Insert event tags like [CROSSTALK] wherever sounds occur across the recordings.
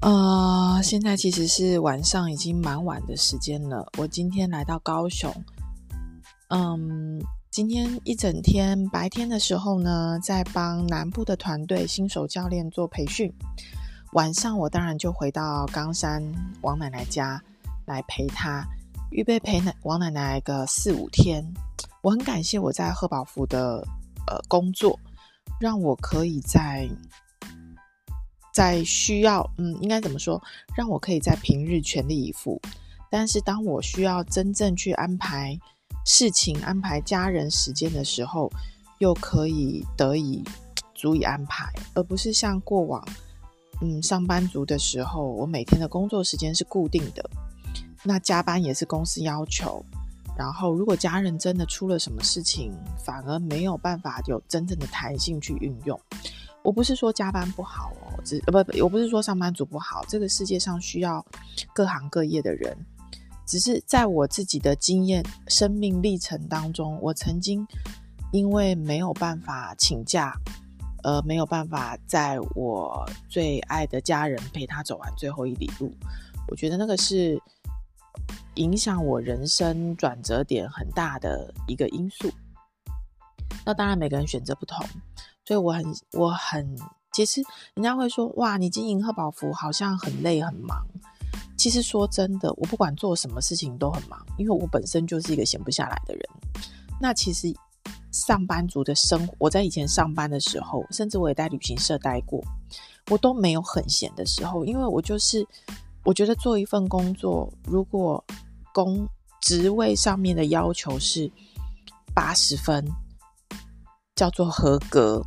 呃，现在其实是晚上，已经蛮晚的时间了。我今天来到高雄，嗯，今天一整天白天的时候呢，在帮南部的团队新手教练做培训。晚上我当然就回到冈山王奶奶家来陪她，预备陪奶王奶奶个四五天。我很感谢我在贺宝福的呃工作，让我可以在。在需要，嗯，应该怎么说？让我可以在平日全力以赴，但是当我需要真正去安排事情、安排家人时间的时候，又可以得以足以安排，而不是像过往，嗯，上班族的时候，我每天的工作时间是固定的，那加班也是公司要求，然后如果家人真的出了什么事情，反而没有办法有真正的弹性去运用。我不是说加班不好哦，只呃不，我不是说上班族不好。这个世界上需要各行各业的人，只是在我自己的经验、生命历程当中，我曾经因为没有办法请假，呃，没有办法在我最爱的家人陪他走完最后一里路。我觉得那个是影响我人生转折点很大的一个因素。那当然，每个人选择不同。所以我很我很，其实人家会说，哇，你经营贺宝福好像很累很忙。其实说真的，我不管做什么事情都很忙，因为我本身就是一个闲不下来的人。那其实上班族的生活，我在以前上班的时候，甚至我也在旅行社待过，我都没有很闲的时候，因为我就是我觉得做一份工作，如果工职位上面的要求是八十分，叫做合格。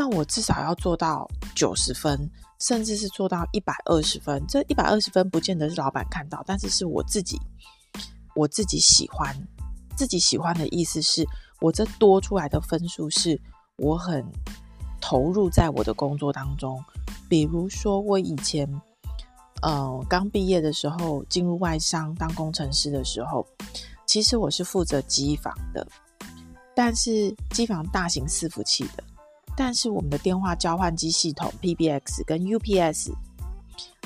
那我至少要做到九十分，甚至是做到一百二十分。这一百二十分不见得是老板看到，但是是我自己，我自己喜欢。自己喜欢的意思是我这多出来的分数是我很投入在我的工作当中。比如说我以前，呃，刚毕业的时候进入外商当工程师的时候，其实我是负责机房的，但是机房大型伺服器的。但是我们的电话交换机系统 PBX 跟 UPS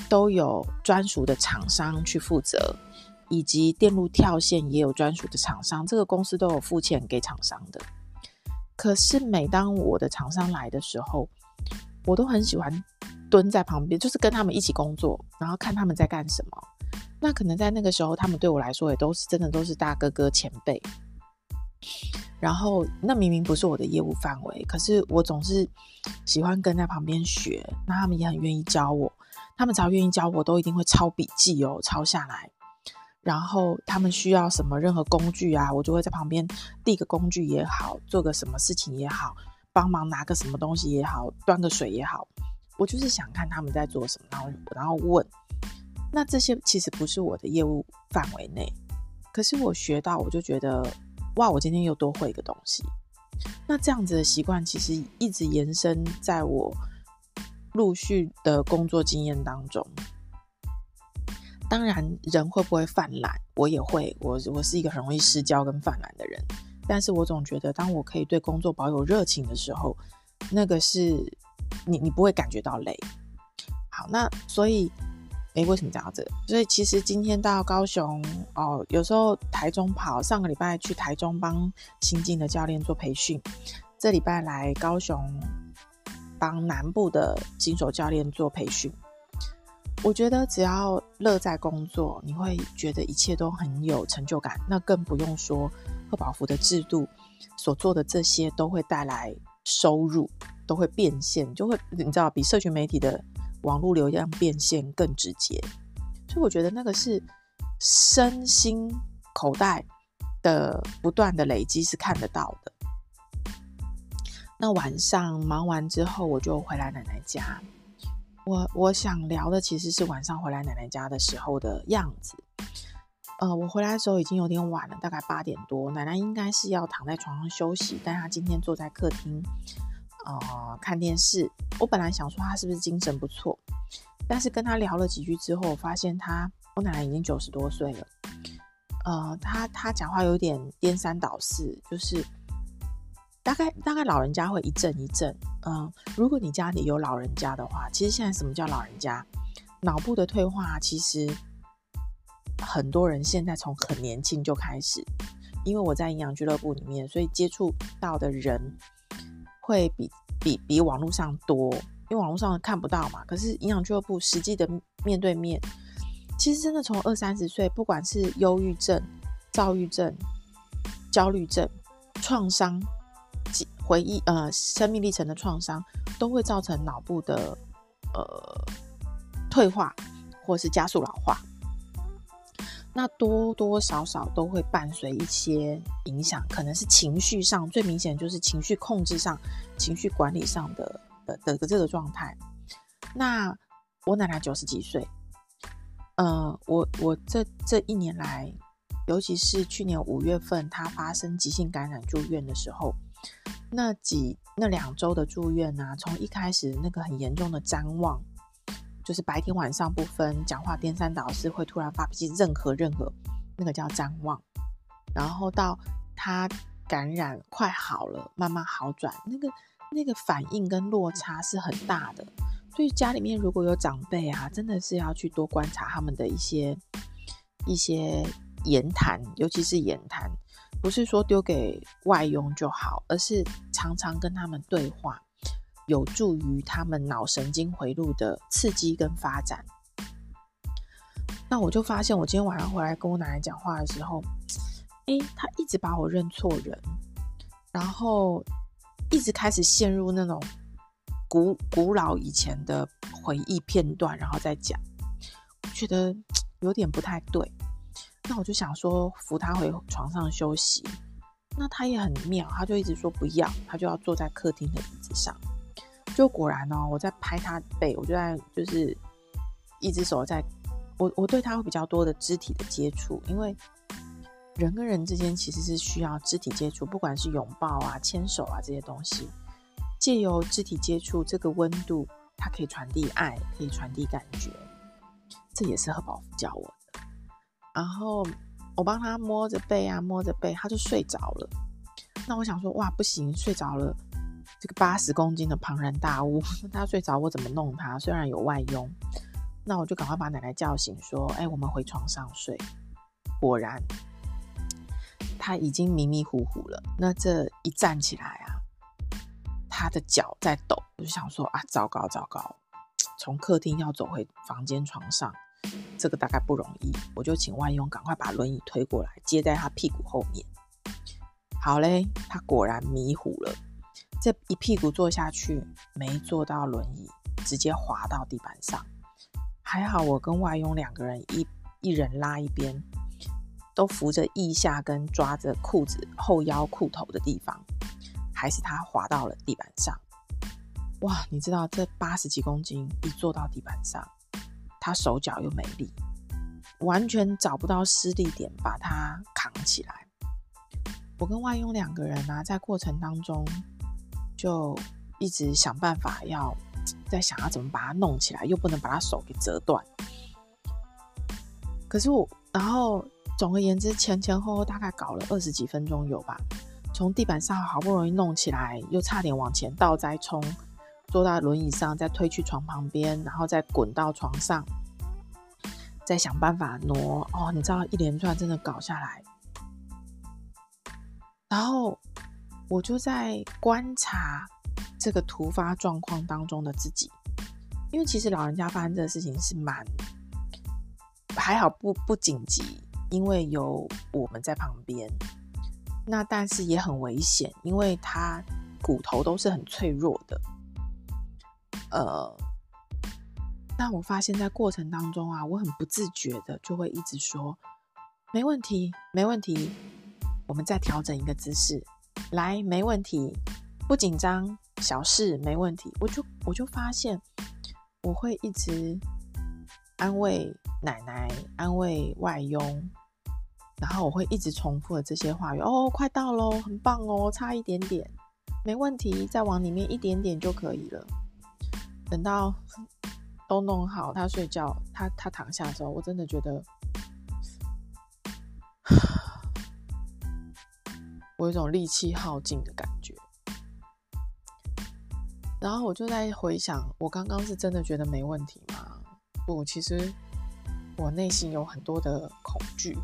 都有专属的厂商去负责，以及电路跳线也有专属的厂商，这个公司都有付钱给厂商的。可是每当我的厂商来的时候，我都很喜欢蹲在旁边，就是跟他们一起工作，然后看他们在干什么。那可能在那个时候，他们对我来说也都是真的都是大哥哥前辈。然后，那明明不是我的业务范围，可是我总是喜欢跟在旁边学。那他们也很愿意教我，他们只要愿意教我，都一定会抄笔记哦，抄下来。然后他们需要什么任何工具啊，我就会在旁边递个工具也好，做个什么事情也好，帮忙拿个什么东西也好，端个水也好，我就是想看他们在做什么，然后然后问。那这些其实不是我的业务范围内，可是我学到，我就觉得。哇！我今天又多会一个东西。那这样子的习惯其实一直延伸在我陆续的工作经验当中。当然，人会不会犯懒？我也会。我我是一个很容易失焦跟犯懒的人。但是我总觉得，当我可以对工作保有热情的时候，那个是你你不会感觉到累。好，那所以。诶，为什么讲到这？所以其实今天到高雄哦，有时候台中跑。上个礼拜去台中帮新进的教练做培训，这礼拜来高雄帮南部的新手教练做培训。我觉得只要乐在工作，你会觉得一切都很有成就感。那更不用说贺宝福的制度所做的这些都会带来收入，都会变现，就会你知道比社群媒体的。网络流量变现更直接，所以我觉得那个是身心口袋的不断的累积是看得到的。那晚上忙完之后，我就回来奶奶家。我我想聊的其实是晚上回来奶奶家的时候的样子。呃，我回来的时候已经有点晚了，大概八点多。奶奶应该是要躺在床上休息，但她今天坐在客厅。呃，看电视。我本来想说他是不是精神不错，但是跟他聊了几句之后，我发现他，我奶奶已经九十多岁了。呃，他他讲话有点颠三倒四，就是大概大概老人家会一阵一阵。嗯、如果你家里有老人家的话，其实现在什么叫老人家？脑部的退化其实很多人现在从很年轻就开始，因为我在营养俱乐部里面，所以接触到的人会比比比网络上多，因为网络上看不到嘛。可是营养俱乐部实际的面对面，其实真的从二三十岁，不管是忧郁症、躁郁症、焦虑症、创伤、回忆呃生命历程的创伤，都会造成脑部的呃退化，或是加速老化。那多多少少都会伴随一些影响，可能是情绪上最明显，就是情绪控制上、情绪管理上的的的，这个状态。那我奶奶九十几岁，呃，我我这这一年来，尤其是去年五月份她发生急性感染住院的时候，那几那两周的住院啊，从一开始那个很严重的譫妄。就是白天晚上不分，讲话颠三倒四，会突然发脾气，任何任何那个叫譫妄，然后到他感染快好了，慢慢好转，那个那个反应跟落差是很大的。所以家里面如果有长辈啊，真的是要去多观察他们的一些一些言谈，尤其是言谈，不是说丢给外佣就好，而是常常跟他们对话。有助于他们脑神经回路的刺激跟发展。那我就发现，我今天晚上回来跟我奶奶讲话的时候，诶，她一直把我认错人，然后一直开始陷入那种古古老以前的回忆片段，然后再讲，我觉得 [TSK] 有点不太对。那我就想说扶她回床上休息。那她也很妙，她就一直说不要，她就要坐在客厅的椅子上。就果然哦，我在拍他背，我就在就是一只手在，我我对他会比较多的肢体的接触，因为人跟人之间其实是需要肢体接触，不管是拥抱啊、牵手啊这些东西，借由肢体接触这个温度，它可以传递爱，可以传递感觉，这也是何宝福教我的。然后我帮他摸着背啊，摸着背，他就睡着了。那我想说，哇，不行，睡着了。这个八十公斤的庞然大物，他睡着，我怎么弄他？虽然有外佣，那我就赶快把奶奶叫醒，说：“哎，我们回床上睡。”果然，他已经迷迷糊糊了。那这一站起来啊，他的脚在抖，我就想说：“啊，糟糕糟糕！”从客厅要走回房间床上，这个大概不容易。我就请外佣赶快把轮椅推过来，接在他屁股后面。好嘞，他果然迷糊了。这一屁股坐下去，没坐到轮椅，直接滑到地板上。还好我跟外佣两个人一一人拉一边，都扶着腋下跟抓着裤子后腰裤头的地方，还是他滑到了地板上。哇，你知道这八十几公斤一坐到地板上，他手脚又没力，完全找不到施力点把他扛起来。我跟外佣两个人呢、在过程当中。就一直想办法要在想要怎么把它弄起来，又不能把他手给折断。可是我，然后总而言之，前前后后大概搞了二十几分钟有吧。从地板上好不容易弄起来，又差点往前倒栽葱，坐到轮椅上，再推去床旁边，然后再滚到床上，再想办法挪。哦，你知道一连串真的搞下来，然后。我就在观察这个突发状况当中的自己，因为其实老人家发生这个事情是蛮还好不不紧急，因为有我们在旁边。那但是也很危险，因为他骨头都是很脆弱的。呃，但我发现在过程当中啊，我很不自觉的就会一直说没问题，没问题，我们再调整一个姿势。来，没问题，不紧张，小事，没问题。我就我就发现，我会一直安慰奶奶，安慰外佣，然后我会一直重复的这些话语。哦，快到喽，很棒哦，差一点点，没问题，再往里面一点点就可以了。等到都弄好，他睡觉，他他躺下的时候，我真的觉得。有一种力气耗尽的感觉，然后我就在回想，我刚刚是真的觉得没问题吗？不，其实我内心有很多的恐惧，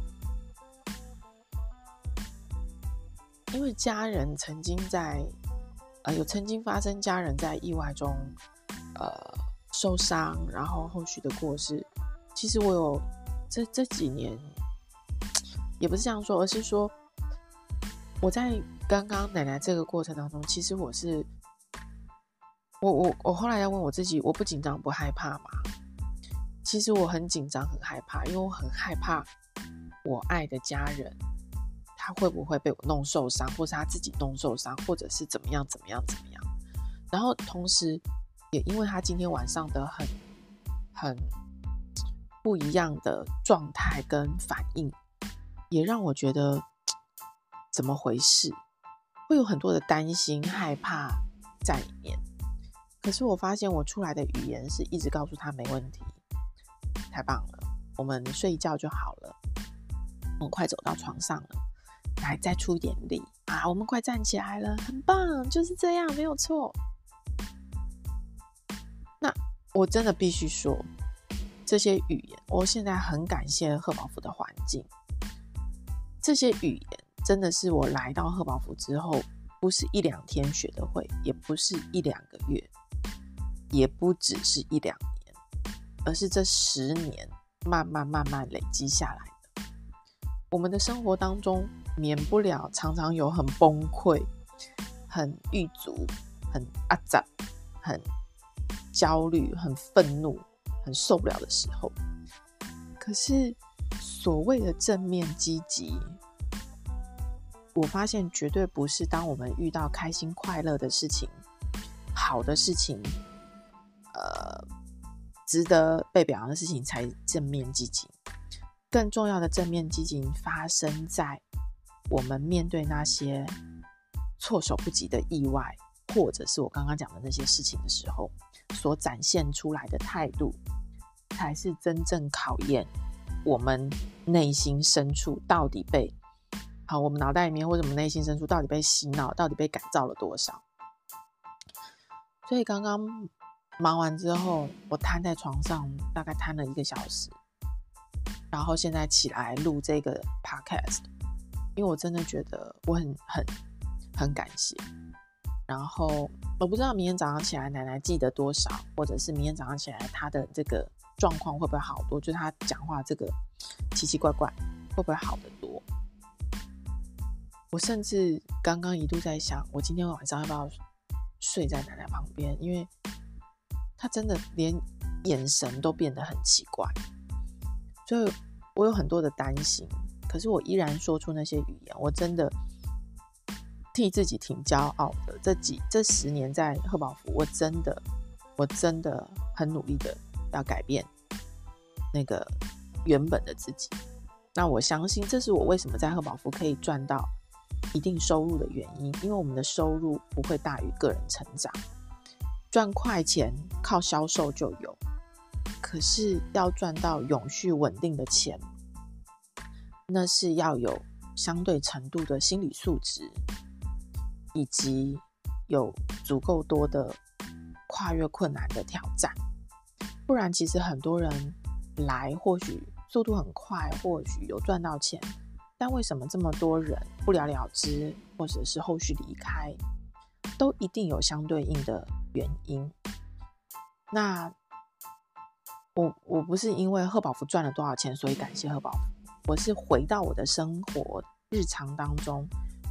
因为家人曾经在，呃，有曾经发生家人在意外中，呃，受伤，然后后续的过世。其实我有这这几年，[TSK] 也不是这样说，而是说我在刚刚奶奶这个过程当中，其实我是。我我我后来要问我自己，我不紧张不害怕吗？其实我很紧张很害怕，因为我很害怕我爱的家人他会不会被我弄受伤，或是他自己弄受伤，或者是怎么样怎么样怎么样。然后同时也因为他今天晚上的很很不一样的状态跟反应，也让我觉得怎么回事，会有很多的担心害怕在里面。可是我发现我出来的语言是一直告诉他没问题，太棒了，我们睡一觉就好了，我们快走到床上了，来再出一点力啊，我们快站起来了，很棒，就是这样，没有错。那我真的必须说，这些语言，我现在很感谢贺宝福的环境，这些语言真的是我来到贺宝福之后，不是一两天学的会，也不是一两个月。也不只是一两年，而是这十年慢慢慢慢累积下来的。我们的生活当中免不了常常有很崩溃、很郁卒、很阿杂、很焦虑、很愤怒、很受不了的时候。可是所谓的正面积极，我发现绝对不是当我们遇到开心快乐的事情、好的事情。呃，值得被表扬的事情才正面积极。更重要的正面积极发生在我们面对那些措手不及的意外，或者是我刚刚讲的那些事情的时候，所展现出来的态度，才是真正考验我们内心深处到底被好，我们脑袋里面或者我们内心深处到底被洗脑，到底被改造了多少。所以刚刚。忙完之后，我瘫在床上，大概瘫了一个小时，然后现在起来录这个 podcast，因为我真的觉得我很很很感谢。然后我不知道明天早上起来奶奶记得多少，或者是明天早上起来她的这个状况会不会好多？就是她讲话这个奇奇怪怪会不会好的多？我甚至刚刚一度在想，我今天晚上要不要睡在奶奶旁边，因为。她真的连眼神都变得很奇怪，所以我有很多的担心。可是我依然说出那些语言，我真的替自己挺骄傲的。这几这十年在贺宝福，我真的我真的很努力的要改变那个原本的自己。那我相信，这是我为什么在贺宝福可以赚到一定收入的原因，因为我们的收入不会大于个人成长。赚快钱靠销售就有，可是要赚到永续稳定的钱，那是要有相对程度的心理素质，以及有足够多的跨越困难的挑战。不然，其实很多人来或许速度很快，或许有赚到钱，但为什么这么多人不了了之，或者是后续离开，都一定有相对应的。原因，那我我不是因为贺宝福赚了多少钱，所以感谢贺宝福。我是回到我的生活日常当中，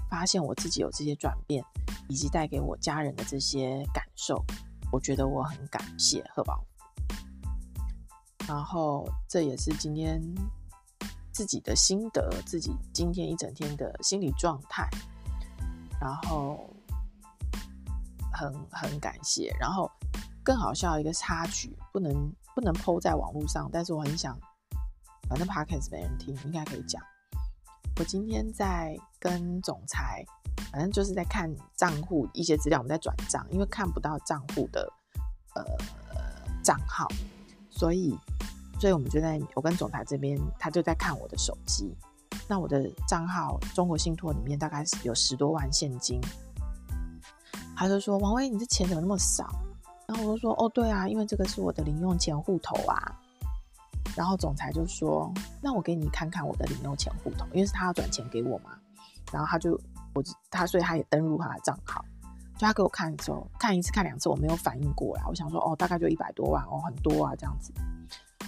发现我自己有这些转变，以及带给我家人的这些感受，我觉得我很感谢贺宝福。然后这也是今天自己的心得，自己今天一整天的心理状态，然后。很很感谢，然后更好笑一个插曲，不能不能抛在网络上，但是我很想，反正 podcast 没人听，应该可以讲。我今天在跟总裁，反正就是在看账户一些资料，我们在转账，因为看不到账户的呃账号，所以所以我们就在我跟总裁这边，他就在看我的手机。那我的账号中国信托里面大概是有十多万现金。他就说：“王威，你这钱怎么那么少？”然后我就说：“哦，对啊，因为这个是我的零用钱户头啊。”然后总裁就说：“那我给你看看我的零用钱户头，因为是他要转钱给我嘛。”然后他就我他所以他也登录他的账号，就他给我看的时候，看一次看两次，我没有反应过来，我想说哦，大概就一百多万哦，很多啊这样子。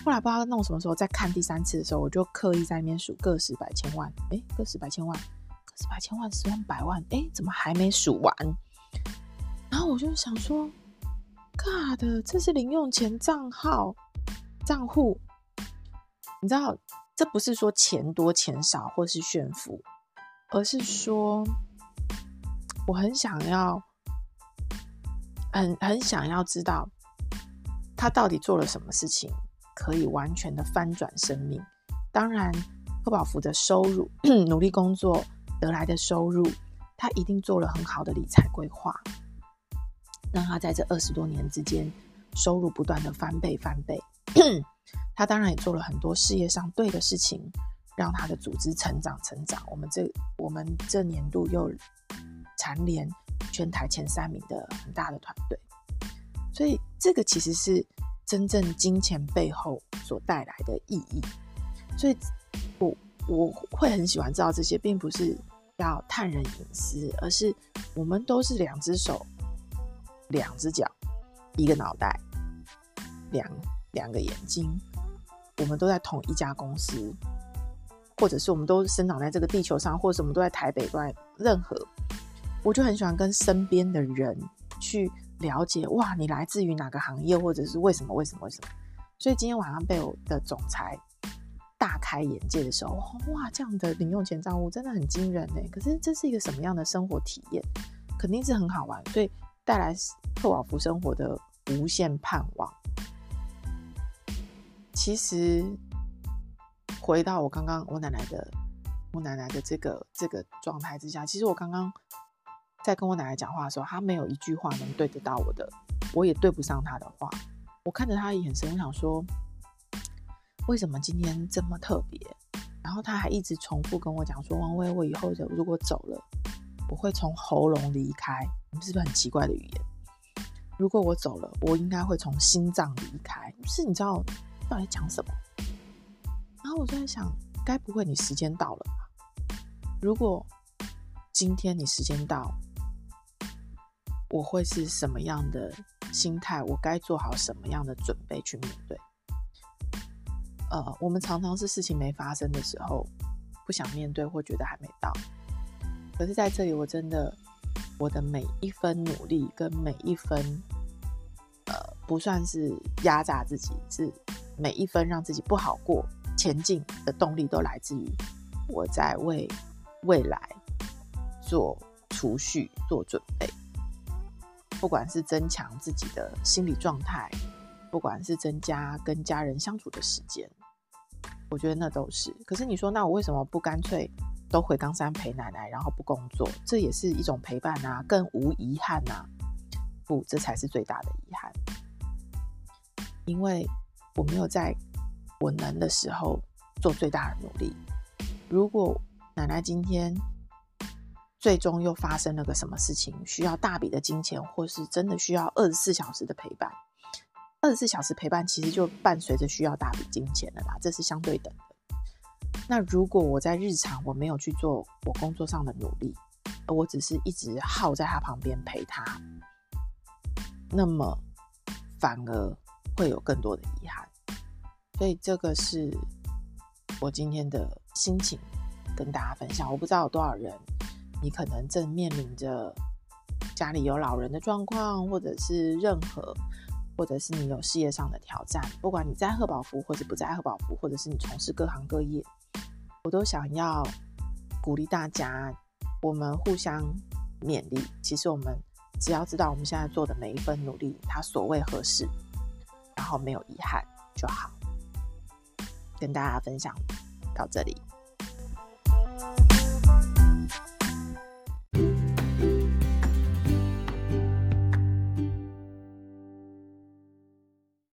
后来不知道弄什么时候再看第三次的时候，我就刻意在那边数个十百千万，哎，个十百千万，个十百千万，十万百万，哎，怎么还没数完？然后我就想说，God，这是零用钱账号账户，你知道，这不是说钱多钱少或是炫富，而是说我很想要，很很想要知道他到底做了什么事情。可以完全的翻转生命。当然，贺宝福的收入，[CLEARS THROAT] 努力工作得来的收入，他一定做了很好的理财规划，让他在这二十多年之间收入不断的翻倍翻倍。[CLEARS THROAT] 他当然也做了很多事业上对的事情，让他的组织成长成长。我们这我们这年度又蝉联全台前三名的很大的团队，所以这个其实是。真正金钱背后所带来的意义，所以我我会很喜欢知道这些，并不是要探人隐私，而是我们都是两只手、两只脚、一个脑袋、两两个眼睛，我们都在同一家公司，或者是我们都生长在这个地球上，或者是我们都在台北，都在任何，我就很喜欢跟身边的人去。了解哇，你来自于哪个行业，或者是为什么？为什么？为什么？所以今天晚上被我的总裁大开眼界的时候，哇，这样的零用钱账户真的很惊人呢。可是这是一个什么样的生活体验？肯定是很好玩，所以带来特瓦福生活的无限盼望。其实回到我刚刚我奶奶的我奶奶的这个这个状态之下，其实我刚刚。在跟我奶奶讲话的时候，她没有一句话能对得到我的，我也对不上她的话。我看着她的眼神，我想说，为什么今天这么特别？然后她还一直重复跟我讲说：“王威，我以后如果走了，我会从喉咙离开。”你是不是很奇怪的语言？如果我走了，我应该会从心脏离开。是，你知道到底讲什么？然后我就在想，该不会你时间到了吧？如果今天你时间到，我会是什么样的心态？我该做好什么样的准备去面对？呃，我们常常是事情没发生的时候不想面对，或觉得还没到。可是在这里，我真的，我的每一分努力跟每一分，呃，不算是压榨自己，是每一分让自己不好过前进的动力，都来自于我在为未来做储蓄、做准备。不管是增强自己的心理状态，不管是增加跟家人相处的时间，我觉得那都是。可是你说，那我为什么不干脆都回冈山陪奶奶，然后不工作？这也是一种陪伴啊，更无遗憾啊。不，这才是最大的遗憾，因为我没有在我能的时候做最大的努力。如果奶奶今天，最终又发生了个什么事情，需要大笔的金钱，或是真的需要二十四小时的陪伴？二十四小时陪伴其实就伴随着需要大笔金钱的啦，这是相对等的。那如果我在日常我没有去做我工作上的努力，而我只是一直耗在他旁边陪他，那么反而会有更多的遗憾。所以这个是我今天的心情跟大家分享。我不知道有多少人。你可能正面临着家里有老人的状况，或者是任何，或者是你有事业上的挑战。不管你在贺宝福，或者不在贺宝福，或者是你从事各行各业，我都想要鼓励大家，我们互相勉励。其实我们只要知道我们现在做的每一份努力，它所为何事，然后没有遗憾就好。跟大家分享到这里。